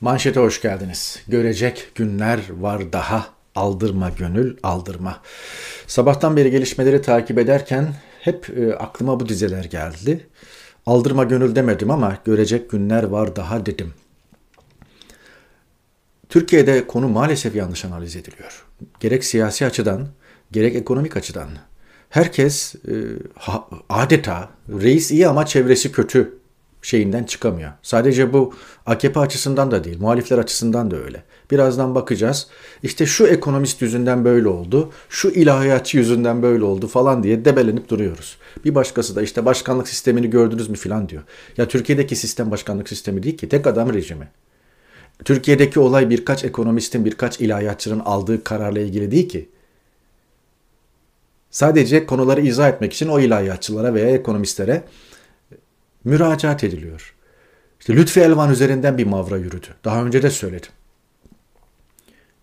Manşete hoş geldiniz. Görecek günler var daha. Aldırma gönül, aldırma. Sabahtan beri gelişmeleri takip ederken hep e, aklıma bu dizeler geldi. Aldırma gönül demedim ama görecek günler var daha dedim. Türkiye'de konu maalesef yanlış analiz ediliyor. Gerek siyasi açıdan, gerek ekonomik açıdan. Herkes e, ha, adeta reis iyi ama çevresi kötü şeyinden çıkamıyor. Sadece bu AKP açısından da değil, muhalifler açısından da öyle. Birazdan bakacağız. İşte şu ekonomist yüzünden böyle oldu, şu ilahiyatçı yüzünden böyle oldu falan diye debelenip duruyoruz. Bir başkası da işte başkanlık sistemini gördünüz mü falan diyor. Ya Türkiye'deki sistem başkanlık sistemi değil ki, tek adam rejimi. Türkiye'deki olay birkaç ekonomistin, birkaç ilahiyatçının aldığı kararla ilgili değil ki. Sadece konuları izah etmek için o ilahiyatçılara veya ekonomistlere müracaat ediliyor. İşte Lütfi Elvan üzerinden bir mavra yürüdü. Daha önce de söyledim.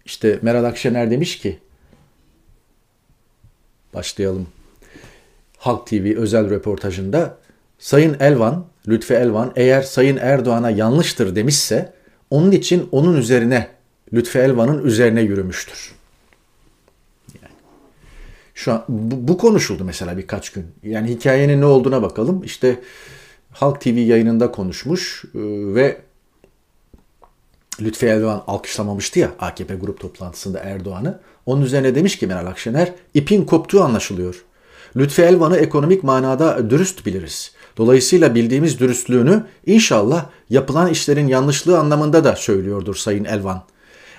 İşte Meral Akşener demiş ki başlayalım. Halk TV özel röportajında Sayın Elvan, Lütfi Elvan eğer Sayın Erdoğan'a yanlıştır demişse onun için onun üzerine Lütfi Elvan'ın üzerine yürümüştür. Yani şu an bu, bu konuşuldu mesela birkaç gün. Yani hikayenin ne olduğuna bakalım. İşte Halk TV yayınında konuşmuş e, ve Lütfi Elvan alkışlamamıştı ya AKP grup toplantısında Erdoğan'ı. Onun üzerine demiş ki Meral Akşener, ipin koptuğu anlaşılıyor. Lütfi Elvan'ı ekonomik manada dürüst biliriz. Dolayısıyla bildiğimiz dürüstlüğünü inşallah yapılan işlerin yanlışlığı anlamında da söylüyordur Sayın Elvan.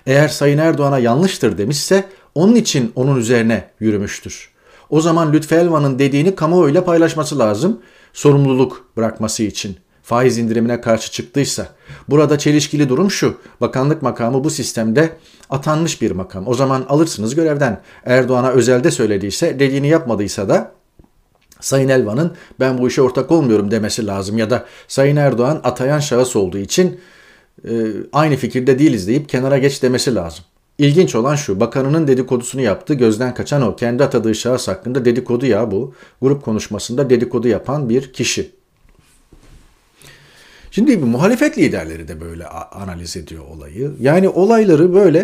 Eğer Sayın Erdoğan'a yanlıştır demişse onun için onun üzerine yürümüştür. O zaman Lütfi Elvan'ın dediğini kamuoyuyla paylaşması lazım sorumluluk bırakması için faiz indirimine karşı çıktıysa burada çelişkili durum şu. Bakanlık makamı bu sistemde atanmış bir makam. O zaman alırsınız görevden. Erdoğan'a özelde söylediyse dediğini yapmadıysa da Sayın Elvan'ın ben bu işe ortak olmuyorum demesi lazım ya da Sayın Erdoğan atayan şahıs olduğu için e, aynı fikirde değiliz deyip kenara geç demesi lazım. İlginç olan şu, bakanının dedikodusunu yaptı, gözden kaçan o. Kendi atadığı şahıs hakkında dedikodu ya bu. Grup konuşmasında dedikodu yapan bir kişi. Şimdi bir muhalefet liderleri de böyle analiz ediyor olayı. Yani olayları böyle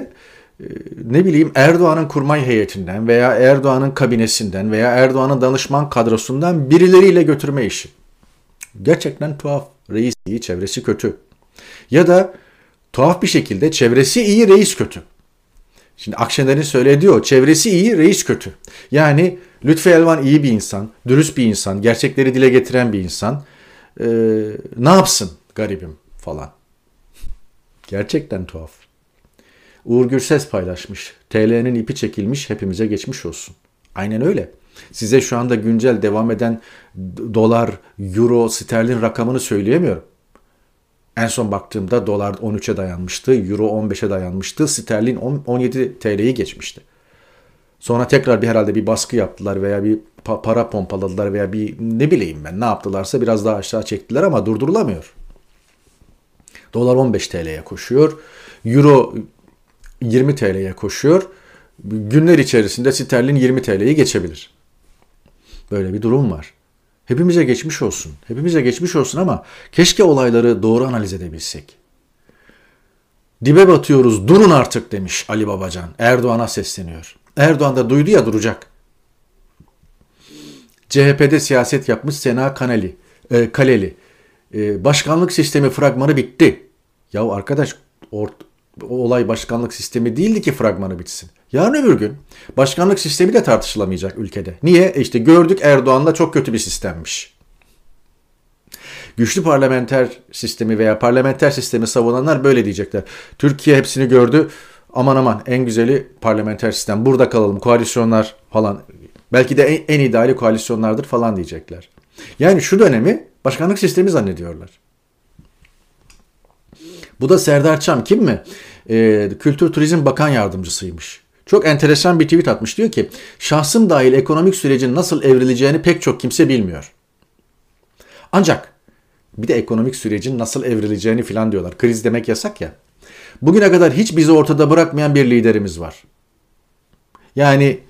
e, ne bileyim Erdoğan'ın kurmay heyetinden veya Erdoğan'ın kabinesinden veya Erdoğan'ın danışman kadrosundan birileriyle götürme işi. Gerçekten tuhaf. Reis iyi, çevresi kötü. Ya da tuhaf bir şekilde çevresi iyi, reis kötü. Şimdi Akşener'in söylediği o. Çevresi iyi, reis kötü. Yani Lütfi Elvan iyi bir insan, dürüst bir insan, gerçekleri dile getiren bir insan. Ee, ne yapsın garibim falan. Gerçekten tuhaf. Uğur Gürses paylaşmış. TL'nin ipi çekilmiş hepimize geçmiş olsun. Aynen öyle. Size şu anda güncel devam eden dolar, euro, sterlin rakamını söyleyemiyorum. En son baktığımda dolar 13'e dayanmıştı, euro 15'e dayanmıştı, sterlin 17 TL'yi geçmişti. Sonra tekrar bir herhalde bir baskı yaptılar veya bir para pompaladılar veya bir ne bileyim ben ne yaptılarsa biraz daha aşağı çektiler ama durdurulamıyor. Dolar 15 TL'ye koşuyor. Euro 20 TL'ye koşuyor. Günler içerisinde sterlin 20 TL'yi geçebilir. Böyle bir durum var. Hepimize geçmiş olsun. Hepimize geçmiş olsun ama keşke olayları doğru analiz edebilsek. Dibe batıyoruz durun artık demiş Ali Babacan. Erdoğan'a sesleniyor. Erdoğan da duydu ya duracak. CHP'de siyaset yapmış Sena Kaneli, e, Kaleli. E, başkanlık sistemi fragmanı bitti. Ya arkadaş ort, olay başkanlık sistemi değildi ki fragmanı bitsin. Yarın öbür gün başkanlık sistemi de tartışılamayacak ülkede. Niye? E işte gördük Erdoğan'la çok kötü bir sistemmiş. Güçlü parlamenter sistemi veya parlamenter sistemi savunanlar böyle diyecekler. Türkiye hepsini gördü. Aman aman en güzeli parlamenter sistem. Burada kalalım koalisyonlar falan. Belki de en, en ideali koalisyonlardır falan diyecekler. Yani şu dönemi başkanlık sistemi zannediyorlar. Bu da Serdar Çam kim mi? Ee, Kültür Turizm Bakan Yardımcısıymış. Çok enteresan bir tweet atmış. Diyor ki şahsım dahil ekonomik sürecin nasıl evrileceğini pek çok kimse bilmiyor. Ancak bir de ekonomik sürecin nasıl evrileceğini filan diyorlar. Kriz demek yasak ya. Bugüne kadar hiç bizi ortada bırakmayan bir liderimiz var. Yani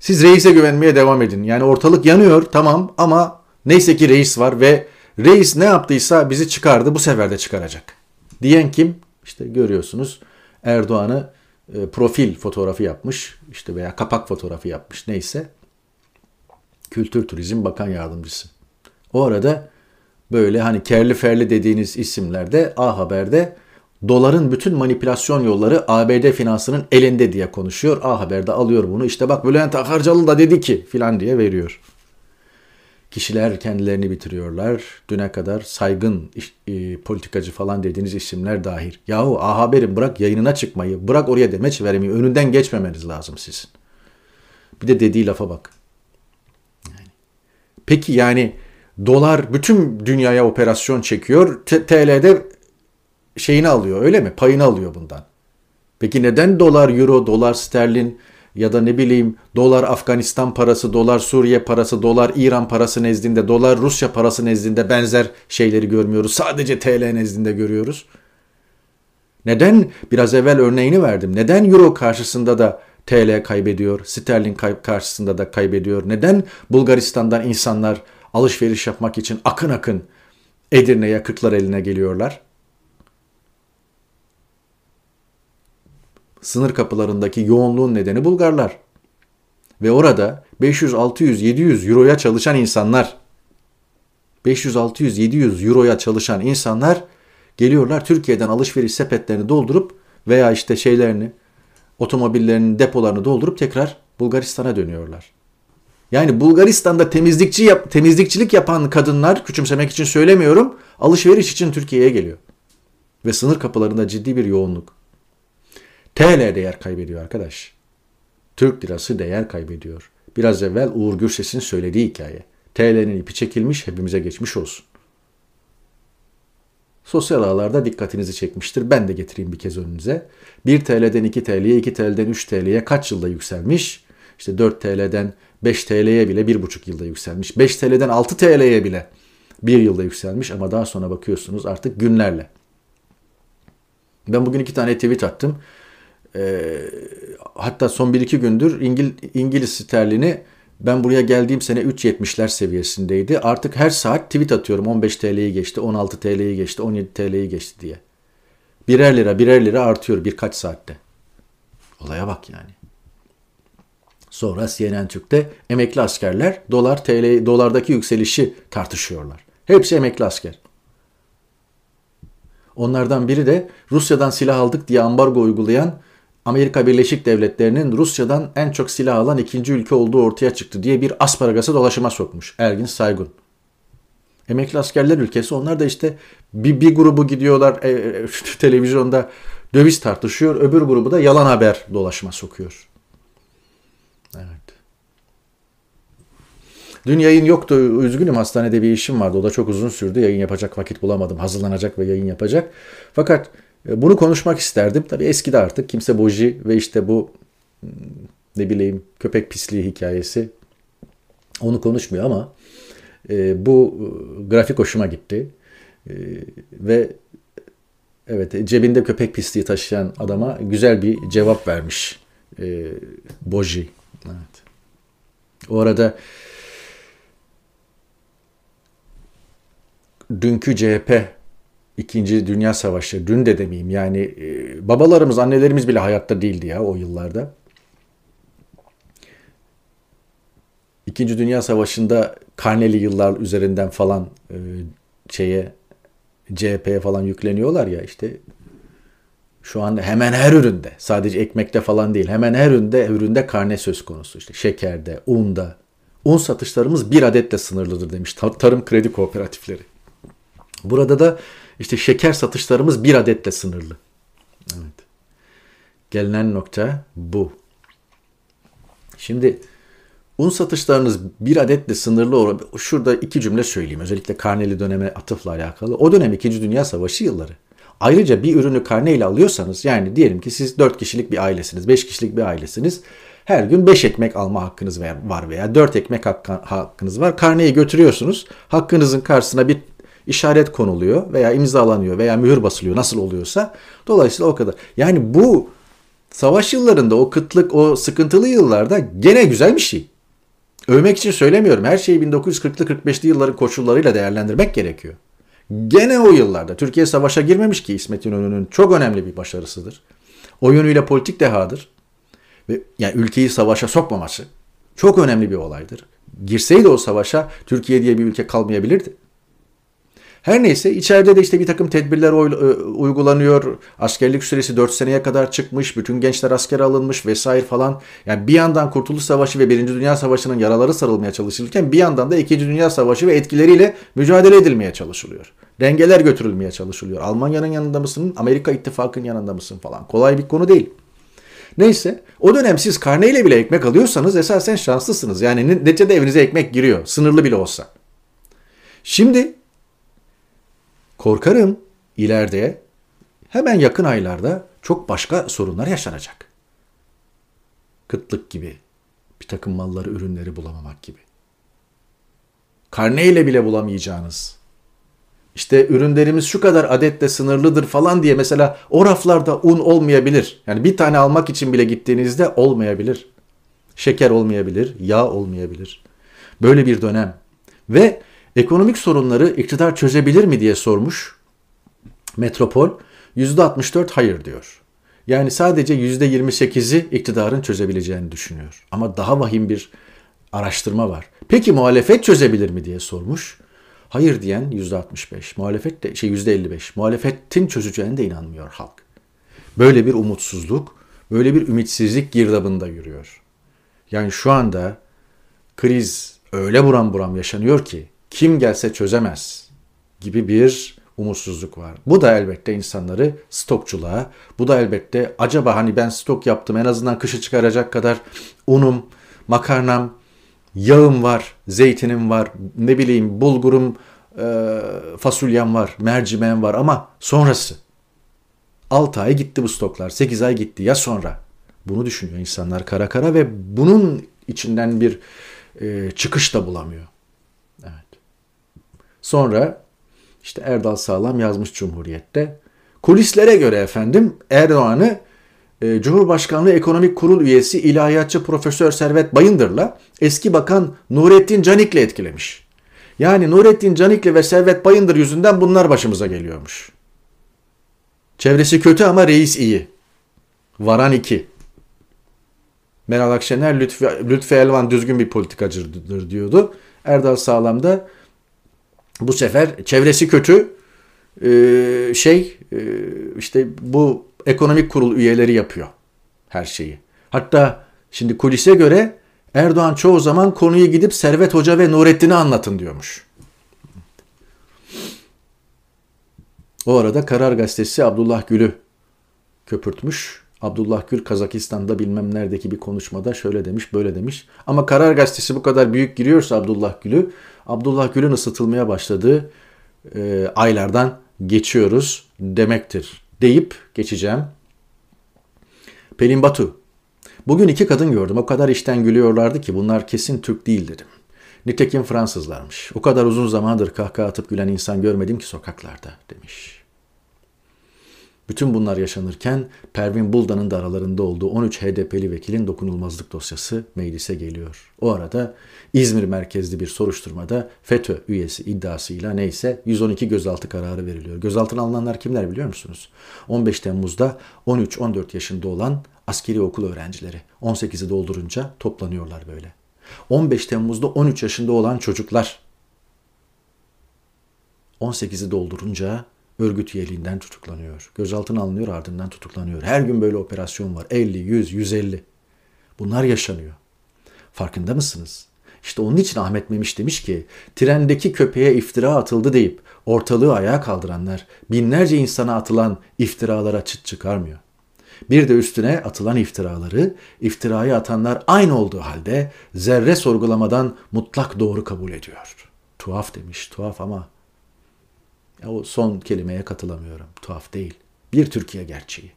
siz reise güvenmeye devam edin. Yani ortalık yanıyor tamam ama neyse ki reis var ve reis ne yaptıysa bizi çıkardı bu sefer de çıkaracak. Diyen kim? İşte görüyorsunuz Erdoğan'ı profil fotoğrafı yapmış işte veya kapak fotoğrafı yapmış neyse. Kültür Turizm Bakan Yardımcısı. O arada böyle hani kerli ferli dediğiniz isimlerde A Haber'de doların bütün manipülasyon yolları ABD finansının elinde diye konuşuyor. A Haber'de alıyor bunu işte bak Bülent Akarcalı da dedi ki filan diye veriyor. Kişiler kendilerini bitiriyorlar. Düne kadar saygın e, politikacı falan dediğiniz isimler dahil. Yahu A Haber'in bırak yayınına çıkmayı, bırak oraya demeç vermeyi, önünden geçmemeniz lazım sizin. Bir de dediği lafa bak. Peki yani dolar bütün dünyaya operasyon çekiyor. TL'de şeyini alıyor öyle mi? Payını alıyor bundan. Peki neden dolar, euro, dolar, sterlin ya da ne bileyim dolar Afganistan parası, dolar Suriye parası, dolar İran parası nezdinde, dolar Rusya parası nezdinde benzer şeyleri görmüyoruz. Sadece TL nezdinde görüyoruz. Neden biraz evvel örneğini verdim. Neden euro karşısında da TL kaybediyor, sterlin karşısında da kaybediyor? Neden Bulgaristan'dan insanlar alışveriş yapmak için akın akın Edirne'ye, eline geliyorlar? Sınır kapılarındaki yoğunluğun nedeni Bulgarlar. Ve orada 500, 600, 700 euroya çalışan insanlar 500, 600, 700 euroya çalışan insanlar geliyorlar Türkiye'den alışveriş sepetlerini doldurup veya işte şeylerini otomobillerinin depolarını doldurup tekrar Bulgaristan'a dönüyorlar. Yani Bulgaristan'da temizlikçi yap, temizlikçilik yapan kadınlar küçümsemek için söylemiyorum alışveriş için Türkiye'ye geliyor. Ve sınır kapılarında ciddi bir yoğunluk. TL değer kaybediyor arkadaş. Türk lirası değer kaybediyor. Biraz evvel Uğur Gürses'in söylediği hikaye. TL'nin ipi çekilmiş hepimize geçmiş olsun. Sosyal ağlarda dikkatinizi çekmiştir. Ben de getireyim bir kez önünüze. 1 TL'den 2 TL'ye, 2 TL'den 3 TL'ye kaç yılda yükselmiş? İşte 4 TL'den 5 TL'ye bile 1,5 yılda yükselmiş. 5 TL'den 6 TL'ye bile 1 yılda yükselmiş ama daha sonra bakıyorsunuz artık günlerle. Ben bugün iki tane tweet attım e, hatta son 1-2 gündür İngil, İngiliz sterlini ben buraya geldiğim sene 3.70'ler seviyesindeydi. Artık her saat tweet atıyorum 15 TL'yi geçti, 16 TL'yi geçti, 17 TL'yi geçti diye. Birer lira birer lira artıyor birkaç saatte. Olaya bak yani. Sonra CNN Türk'te emekli askerler dolar TL dolardaki yükselişi tartışıyorlar. Hepsi emekli asker. Onlardan biri de Rusya'dan silah aldık diye ambargo uygulayan Amerika Birleşik Devletleri'nin Rusya'dan en çok silah alan ikinci ülke olduğu ortaya çıktı diye bir asparagası dolaşıma sokmuş Ergin Saygun. Emekli askerler ülkesi onlar da işte bir, bir grubu gidiyorlar e, e, televizyonda döviz tartışıyor öbür grubu da yalan haber dolaşıma sokuyor. Evet. Dün yayın yoktu. Üzgünüm hastanede bir işim vardı. O da çok uzun sürdü. Yayın yapacak vakit bulamadım. Hazırlanacak ve yayın yapacak. Fakat bunu konuşmak isterdim. Tabii eskide artık kimse boji ve işte bu hmm, ne bileyim köpek pisliği hikayesi onu konuşmuyor ama e, bu e, grafik hoşuma gitti. E, ve evet cebinde köpek pisliği taşıyan adama güzel bir cevap vermiş e, Boji. Evet. O arada dünkü CHP İkinci Dünya Savaşı, dün de demeyeyim yani e, babalarımız, annelerimiz bile hayatta değildi ya o yıllarda. İkinci Dünya Savaşı'nda karneli yıllar üzerinden falan e, şeye CHP'ye falan yükleniyorlar ya işte şu an hemen her üründe sadece ekmekte falan değil hemen her üründe üründe karne söz konusu işte şekerde, unda. Un satışlarımız bir adetle sınırlıdır demiş tarım kredi kooperatifleri. Burada da işte şeker satışlarımız bir adetle sınırlı. Evet. Gelinen nokta bu. Şimdi un satışlarınız bir adetle sınırlı olan şurada iki cümle söyleyeyim. Özellikle karneli döneme atıfla alakalı. O dönem 2. Dünya Savaşı yılları. Ayrıca bir ürünü karneyle alıyorsanız yani diyelim ki siz 4 kişilik bir ailesiniz, 5 kişilik bir ailesiniz. Her gün 5 ekmek alma hakkınız var veya 4 ekmek hakkınız var. Karneyi götürüyorsunuz. Hakkınızın karşısına bir işaret konuluyor veya imzalanıyor veya mühür basılıyor nasıl oluyorsa. Dolayısıyla o kadar. Yani bu savaş yıllarında o kıtlık, o sıkıntılı yıllarda gene güzel bir şey. Övmek için söylemiyorum. Her şeyi 1940'lı 45'li yılların koşullarıyla değerlendirmek gerekiyor. Gene o yıllarda Türkiye savaşa girmemiş ki İsmet İnönü'nün çok önemli bir başarısıdır. O yönüyle politik dehadır. Ve yani ülkeyi savaşa sokmaması çok önemli bir olaydır. Girseydi o savaşa Türkiye diye bir ülke kalmayabilirdi. Her neyse içeride de işte bir takım tedbirler e, uygulanıyor. Askerlik süresi 4 seneye kadar çıkmış. Bütün gençler askere alınmış vesaire falan. Yani bir yandan Kurtuluş Savaşı ve 1. Dünya Savaşı'nın yaraları sarılmaya çalışılırken bir yandan da 2. Dünya Savaşı ve etkileriyle mücadele edilmeye çalışılıyor. Dengeler götürülmeye çalışılıyor. Almanya'nın yanında mısın? Amerika İttifakı'nın yanında mısın falan. Kolay bir konu değil. Neyse o dönem siz karneyle bile ekmek alıyorsanız esasen şanslısınız. Yani neticede evinize ekmek giriyor. Sınırlı bile olsa. Şimdi korkarım ileride hemen yakın aylarda çok başka sorunlar yaşanacak. Kıtlık gibi, bir takım malları, ürünleri bulamamak gibi. Karneyle bile bulamayacağınız, işte ürünlerimiz şu kadar adetle sınırlıdır falan diye mesela o raflarda un olmayabilir. Yani bir tane almak için bile gittiğinizde olmayabilir. Şeker olmayabilir, yağ olmayabilir. Böyle bir dönem. Ve ekonomik sorunları iktidar çözebilir mi diye sormuş Metropol. %64 hayır diyor. Yani sadece %28'i iktidarın çözebileceğini düşünüyor. Ama daha vahim bir araştırma var. Peki muhalefet çözebilir mi diye sormuş. Hayır diyen %65, muhalefet de şey %55. Muhalefetin çözeceğine de inanmıyor halk. Böyle bir umutsuzluk, böyle bir ümitsizlik girdabında yürüyor. Yani şu anda kriz öyle buram buram yaşanıyor ki kim gelse çözemez gibi bir umutsuzluk var. Bu da elbette insanları stokçuluğa, bu da elbette acaba hani ben stok yaptım en azından kışı çıkaracak kadar unum, makarnam, yağım var, zeytinim var, ne bileyim bulgurum, e, fasulyem var, mercimeğim var ama sonrası. 6 ay gitti bu stoklar, 8 ay gitti ya sonra. Bunu düşünüyor insanlar kara kara ve bunun içinden bir e, çıkış da bulamıyor. Sonra işte Erdal Sağlam yazmış Cumhuriyet'te. Kulislere göre efendim Erdoğan'ı e, Cumhurbaşkanlığı Ekonomik Kurul üyesi ilahiyatçı Profesör Servet Bayındır'la eski bakan Nurettin Canik'le etkilemiş. Yani Nurettin Canikli ve Servet Bayındır yüzünden bunlar başımıza geliyormuş. Çevresi kötü ama reis iyi. Varan iki. Meral Akşener, Lütfi, Lütfi Elvan düzgün bir politikacıdır diyordu. Erdal Sağlam da bu sefer çevresi kötü e, şey e, işte bu ekonomik kurul üyeleri yapıyor her şeyi. Hatta şimdi kulise göre Erdoğan çoğu zaman konuyu gidip Servet Hoca ve Nurettin'e anlatın diyormuş. O arada Karar Gazetesi Abdullah Gül'ü köpürtmüş. Abdullah Gül Kazakistan'da bilmem neredeki bir konuşmada şöyle demiş böyle demiş. Ama Karar Gazetesi bu kadar büyük giriyorsa Abdullah Gül'ü Abdullah Gül'ün ısıtılmaya başladığı e, aylardan geçiyoruz demektir deyip geçeceğim. Pelin Batu. Bugün iki kadın gördüm. O kadar işten gülüyorlardı ki bunlar kesin Türk değil dedim. Nitekim Fransızlarmış. O kadar uzun zamandır kahkaha atıp gülen insan görmedim ki sokaklarda demiş. Bütün bunlar yaşanırken Pervin Buldan'ın da aralarında olduğu 13 HDP'li vekilin dokunulmazlık dosyası meclise geliyor. O arada İzmir merkezli bir soruşturmada FETÖ üyesi iddiasıyla neyse 112 gözaltı kararı veriliyor. Gözaltına alınanlar kimler biliyor musunuz? 15 Temmuz'da 13-14 yaşında olan askeri okul öğrencileri 18'i doldurunca toplanıyorlar böyle. 15 Temmuz'da 13 yaşında olan çocuklar 18'i doldurunca örgüt üyeliğinden tutuklanıyor. Gözaltına alınıyor ardından tutuklanıyor. Her gün böyle operasyon var. 50, 100, 150. Bunlar yaşanıyor. Farkında mısınız? İşte onun için Ahmet Memiş demiş ki trendeki köpeğe iftira atıldı deyip ortalığı ayağa kaldıranlar binlerce insana atılan iftiralara çıt çıkarmıyor. Bir de üstüne atılan iftiraları, iftirayı atanlar aynı olduğu halde zerre sorgulamadan mutlak doğru kabul ediyor. Tuhaf demiş, tuhaf ama ya o son kelimeye katılamıyorum. Tuhaf değil. Bir Türkiye gerçeği.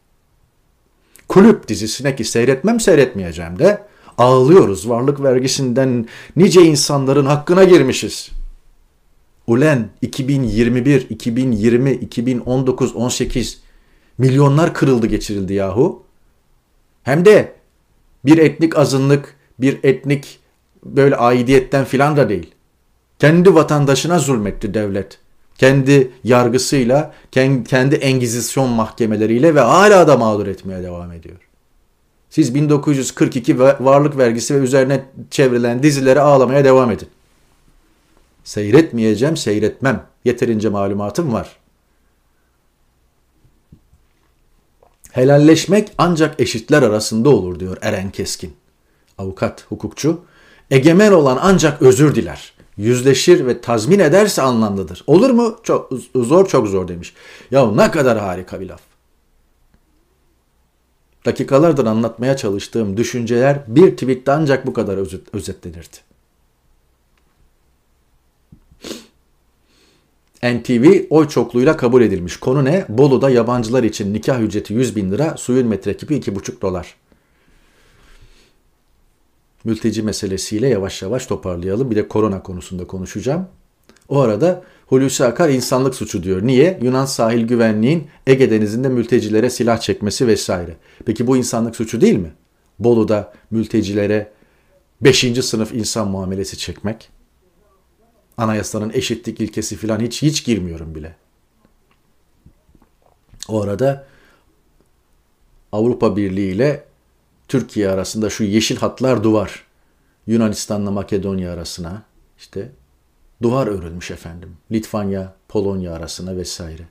Kulüp dizisine ki seyretmem seyretmeyeceğim de ağlıyoruz varlık vergisinden nice insanların hakkına girmişiz. Ulen 2021, 2020, 2019, 18 milyonlar kırıldı geçirildi yahu. Hem de bir etnik azınlık, bir etnik böyle aidiyetten filan da değil. Kendi vatandaşına zulmetti devlet. Kendi yargısıyla, kendi engizisyon mahkemeleriyle ve hala da mağdur etmeye devam ediyor. Siz 1942 varlık vergisi ve üzerine çevrilen dizileri ağlamaya devam edin. Seyretmeyeceğim, seyretmem. Yeterince malumatım var. Helalleşmek ancak eşitler arasında olur diyor Eren Keskin. Avukat, hukukçu. Egemen olan ancak özür diler. Yüzleşir ve tazmin ederse anlamlıdır. Olur mu? Çok zor çok zor demiş. Ya ne kadar harika bir laf. Dakikalardır anlatmaya çalıştığım düşünceler bir tweette ancak bu kadar özet, özetlenirdi. NTV oy çokluğuyla kabul edilmiş. Konu ne? Bolu'da yabancılar için nikah ücreti 100 bin lira, suyun metrekibi 2,5 dolar. Mülteci meselesiyle yavaş yavaş toparlayalım. Bir de korona konusunda konuşacağım. O arada Hulusi Akar insanlık suçu diyor. Niye? Yunan sahil güvenliğin Ege Denizi'nde mültecilere silah çekmesi vesaire. Peki bu insanlık suçu değil mi? Bolu'da mültecilere 5. sınıf insan muamelesi çekmek. Anayasanın eşitlik ilkesi falan hiç hiç girmiyorum bile. O arada Avrupa Birliği ile Türkiye arasında şu yeşil hatlar duvar. Yunanistan'la Makedonya arasına işte duvar örülmüş efendim. Litvanya, Polonya arasına vesaire.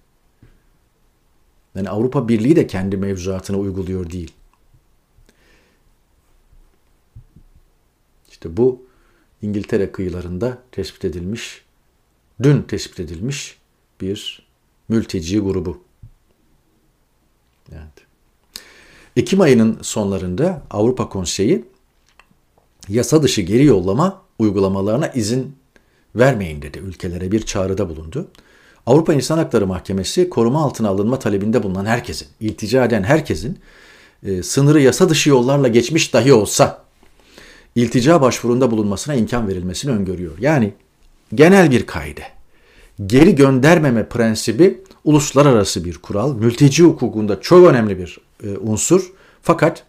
Yani Avrupa Birliği de kendi mevzuatını uyguluyor değil. İşte bu İngiltere kıyılarında tespit edilmiş, dün tespit edilmiş bir mülteci grubu. Evet. Ekim ayının sonlarında Avrupa Konseyi yasa dışı geri yollama uygulamalarına izin vermeyin dedi. Ülkelere bir çağrıda bulundu. Avrupa İnsan Hakları Mahkemesi koruma altına alınma talebinde bulunan herkesin, iltica eden herkesin e, sınırı yasa dışı yollarla geçmiş dahi olsa iltica başvurunda bulunmasına imkan verilmesini öngörüyor. Yani genel bir kaide. Geri göndermeme prensibi uluslararası bir kural. Mülteci hukukunda çok önemli bir e, unsur. Fakat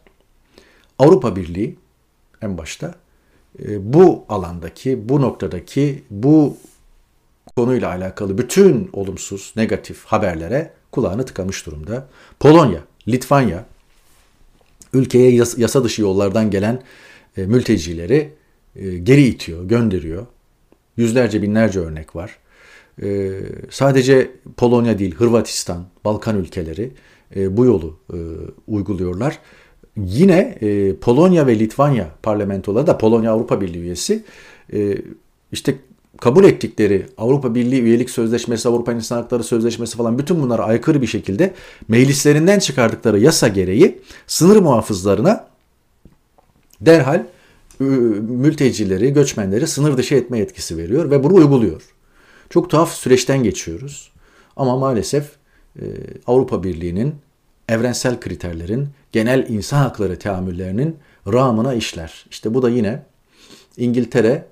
Avrupa Birliği en başta e, bu alandaki, bu noktadaki, bu konuyla alakalı bütün olumsuz, negatif haberlere kulağını tıkamış durumda. Polonya, Litvanya ülkeye yasa dışı yollardan gelen e, mültecileri geri itiyor, gönderiyor. Yüzlerce binlerce örnek var. Sadece Polonya değil, Hırvatistan, Balkan ülkeleri bu yolu uyguluyorlar. Yine Polonya ve Litvanya parlamentoları da Polonya Avrupa Birliği üyesi işte kabul ettikleri Avrupa Birliği üyelik sözleşmesi, Avrupa İnsan Hakları Sözleşmesi falan bütün bunlara aykırı bir şekilde meclislerinden çıkardıkları yasa gereği sınır muhafızlarına derhal mültecileri, göçmenleri sınır dışı etme yetkisi veriyor ve bunu uyguluyor. Çok tuhaf süreçten geçiyoruz. Ama maalesef Avrupa Birliği'nin evrensel kriterlerin, genel insan hakları teamüllerinin rağmına işler. İşte bu da yine İngiltere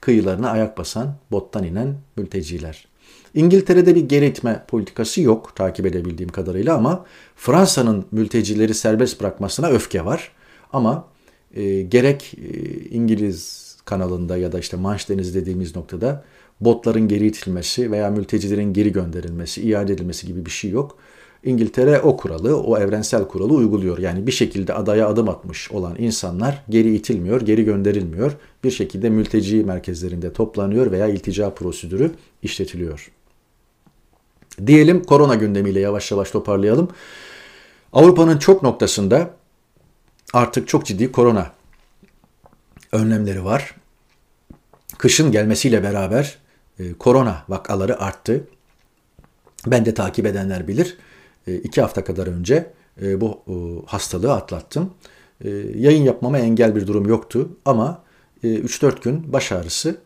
kıyılarına ayak basan, bottan inen mülteciler. İngiltere'de bir geri itme politikası yok takip edebildiğim kadarıyla ama Fransa'nın mültecileri serbest bırakmasına öfke var. Ama e, gerek e, İngiliz kanalında ya da işte Manş Denizi dediğimiz noktada botların geri itilmesi veya mültecilerin geri gönderilmesi, iade edilmesi gibi bir şey yok. İngiltere o kuralı, o evrensel kuralı uyguluyor. Yani bir şekilde adaya adım atmış olan insanlar geri itilmiyor, geri gönderilmiyor. Bir şekilde mülteci merkezlerinde toplanıyor veya iltica prosedürü işletiliyor. Diyelim korona gündemiyle yavaş yavaş toparlayalım. Avrupa'nın çok noktasında artık çok ciddi korona önlemleri var. Kışın gelmesiyle beraber e, korona vakaları arttı. Ben de takip edenler bilir. E, iki hafta kadar önce e, bu e, hastalığı atlattım. Yayın yapmama engel bir durum yoktu ama e, 3-4 gün baş ağrısı,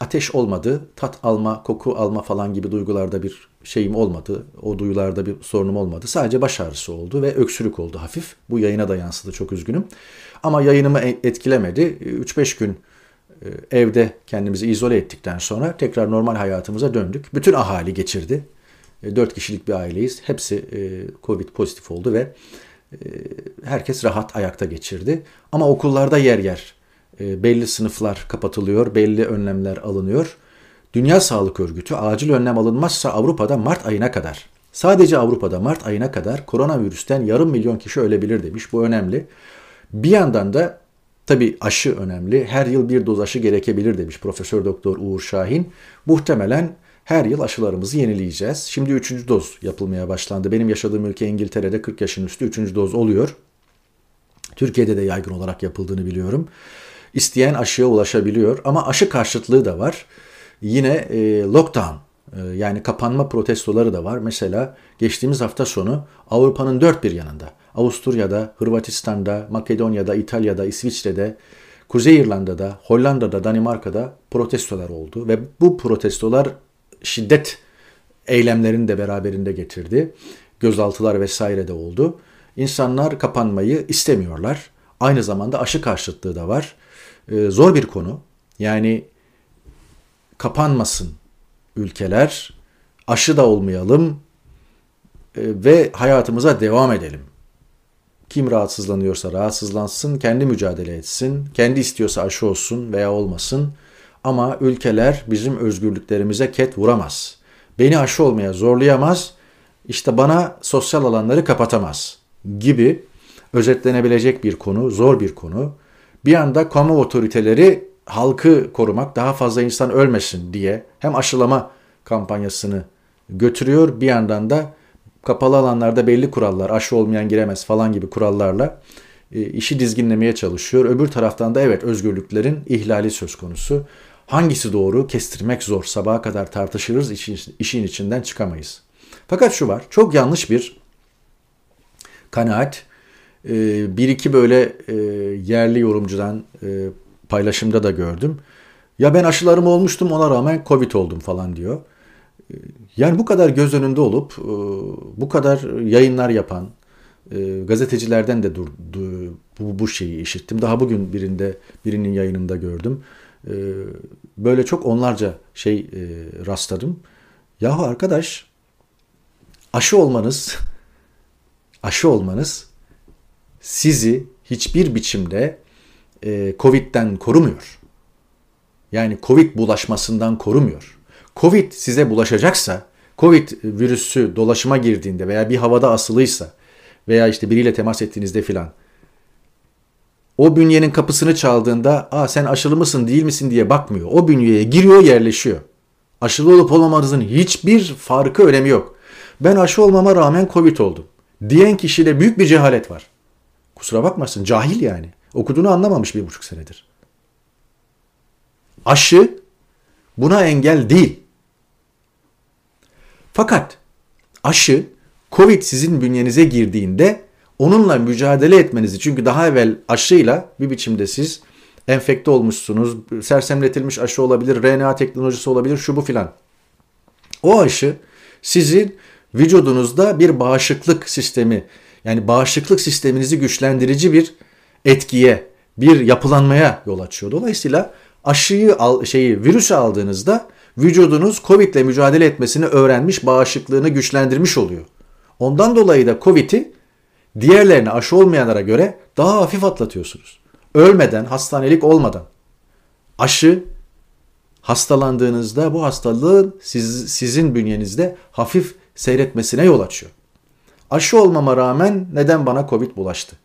ateş olmadı, tat alma, koku alma falan gibi duygularda bir şeyim olmadı. O duyularda bir sorunum olmadı. Sadece baş ağrısı oldu ve öksürük oldu hafif. Bu yayına da yansıdı çok üzgünüm. Ama yayınımı etkilemedi. 3-5 gün evde kendimizi izole ettikten sonra tekrar normal hayatımıza döndük. Bütün ahali geçirdi. 4 e, kişilik bir aileyiz. Hepsi Covid pozitif oldu ve herkes rahat ayakta geçirdi. Ama okullarda yer yer belli sınıflar kapatılıyor, belli önlemler alınıyor. Dünya Sağlık Örgütü acil önlem alınmazsa Avrupa'da Mart ayına kadar, sadece Avrupa'da Mart ayına kadar koronavirüsten yarım milyon kişi ölebilir demiş. Bu önemli. Bir yandan da tabii aşı önemli. Her yıl bir doz aşı gerekebilir demiş Profesör Doktor Uğur Şahin. Muhtemelen her yıl aşılarımızı yenileyeceğiz. Şimdi üçüncü doz yapılmaya başlandı. Benim yaşadığım ülke İngiltere'de 40 yaşın üstü üçüncü doz oluyor. Türkiye'de de yaygın olarak yapıldığını biliyorum. İsteyen aşıya ulaşabiliyor ama aşı karşıtlığı da var. Yine e, lockdown e, yani kapanma protestoları da var. Mesela geçtiğimiz hafta sonu Avrupa'nın dört bir yanında Avusturya'da, Hırvatistan'da, Makedonya'da, İtalya'da, İsviçre'de, Kuzey İrlanda'da, Hollanda'da, Danimarka'da protestolar oldu ve bu protestolar şiddet eylemlerini de beraberinde getirdi. Gözaltılar vesaire de oldu. İnsanlar kapanmayı istemiyorlar. Aynı zamanda aşı karşıtlığı da var. Ee, zor bir konu. Yani kapanmasın ülkeler, aşı da olmayalım e, ve hayatımıza devam edelim. Kim rahatsızlanıyorsa rahatsızlansın, kendi mücadele etsin, kendi istiyorsa aşı olsun veya olmasın. Ama ülkeler bizim özgürlüklerimize ket vuramaz. Beni aşı olmaya zorlayamaz, işte bana sosyal alanları kapatamaz gibi özetlenebilecek bir konu, zor bir konu. Bir anda kamu otoriteleri halkı korumak, daha fazla insan ölmesin diye hem aşılama kampanyasını götürüyor bir yandan da kapalı alanlarda belli kurallar, aşı olmayan giremez falan gibi kurallarla e, işi dizginlemeye çalışıyor. Öbür taraftan da evet özgürlüklerin ihlali söz konusu. Hangisi doğru kestirmek zor. Sabaha kadar tartışırız, işin, içinden çıkamayız. Fakat şu var, çok yanlış bir kanaat. E, bir iki böyle e, yerli yorumcudan paylaşımda da gördüm. Ya ben aşılarım olmuştum ona rağmen Covid oldum falan diyor. Yani bu kadar göz önünde olup e, bu kadar yayınlar yapan e, gazetecilerden de dur, bu, bu şeyi işittim. Daha bugün birinde birinin yayınında gördüm. E, böyle çok onlarca şey rastladım. Yahu arkadaş aşı olmanız aşı olmanız sizi hiçbir biçimde Covid'den korumuyor. Yani Covid bulaşmasından korumuyor. Covid size bulaşacaksa, Covid virüsü dolaşıma girdiğinde veya bir havada asılıysa veya işte biriyle temas ettiğinizde filan o bünyenin kapısını çaldığında Aa, sen aşılı mısın değil misin diye bakmıyor. O bünyeye giriyor yerleşiyor. Aşılı olup olmamanızın hiçbir farkı önemi yok. Ben aşı olmama rağmen Covid oldum. Diyen kişide büyük bir cehalet var. Kusura bakmasın cahil yani. Okuduğunu anlamamış bir buçuk senedir. Aşı buna engel değil. Fakat aşı Covid sizin bünyenize girdiğinde onunla mücadele etmenizi çünkü daha evvel aşıyla bir biçimde siz enfekte olmuşsunuz, sersemletilmiş aşı olabilir, RNA teknolojisi olabilir, şu bu filan. O aşı sizin vücudunuzda bir bağışıklık sistemi yani bağışıklık sisteminizi güçlendirici bir etkiye, bir yapılanmaya yol açıyor. Dolayısıyla aşıyı al, şeyi virüsü aldığınızda vücudunuz Covid ile mücadele etmesini öğrenmiş, bağışıklığını güçlendirmiş oluyor. Ondan dolayı da Covid'i diğerlerine aşı olmayanlara göre daha hafif atlatıyorsunuz. Ölmeden, hastanelik olmadan. Aşı hastalandığınızda bu hastalığın siz, sizin bünyenizde hafif seyretmesine yol açıyor. Aşı olmama rağmen neden bana Covid bulaştı?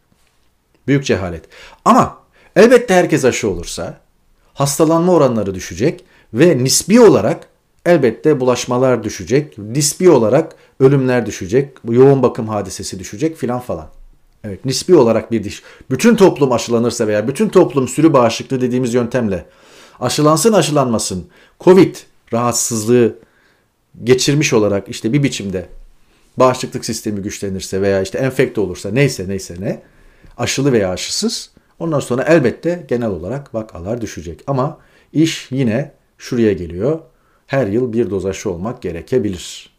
Büyük cehalet. Ama elbette herkes aşı olursa hastalanma oranları düşecek ve nispi olarak elbette bulaşmalar düşecek. Nispi olarak ölümler düşecek. Yoğun bakım hadisesi düşecek filan falan. Evet nispi olarak bir diş. Bütün toplum aşılanırsa veya bütün toplum sürü bağışıklığı dediğimiz yöntemle aşılansın aşılanmasın Covid rahatsızlığı geçirmiş olarak işte bir biçimde bağışıklık sistemi güçlenirse veya işte enfekte olursa neyse neyse ne aşılı veya aşısız ondan sonra elbette genel olarak vakalar düşecek. Ama iş yine şuraya geliyor. Her yıl bir doz aşı olmak gerekebilir.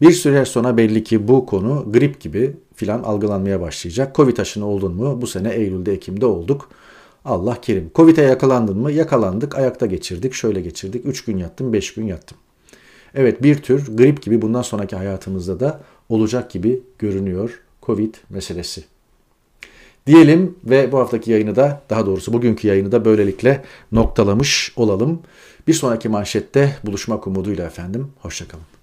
Bir süre sonra belli ki bu konu grip gibi filan algılanmaya başlayacak. Covid aşını oldun mu? Bu sene Eylül'de, Ekim'de olduk. Allah kerim. Covid'e yakalandın mı? Yakalandık, ayakta geçirdik, şöyle geçirdik. 3 gün yattım, 5 gün yattım. Evet bir tür grip gibi bundan sonraki hayatımızda da olacak gibi görünüyor Covid meselesi. Diyelim ve bu haftaki yayını da daha doğrusu bugünkü yayını da böylelikle noktalamış olalım. Bir sonraki manşette buluşmak umuduyla efendim. Hoşçakalın.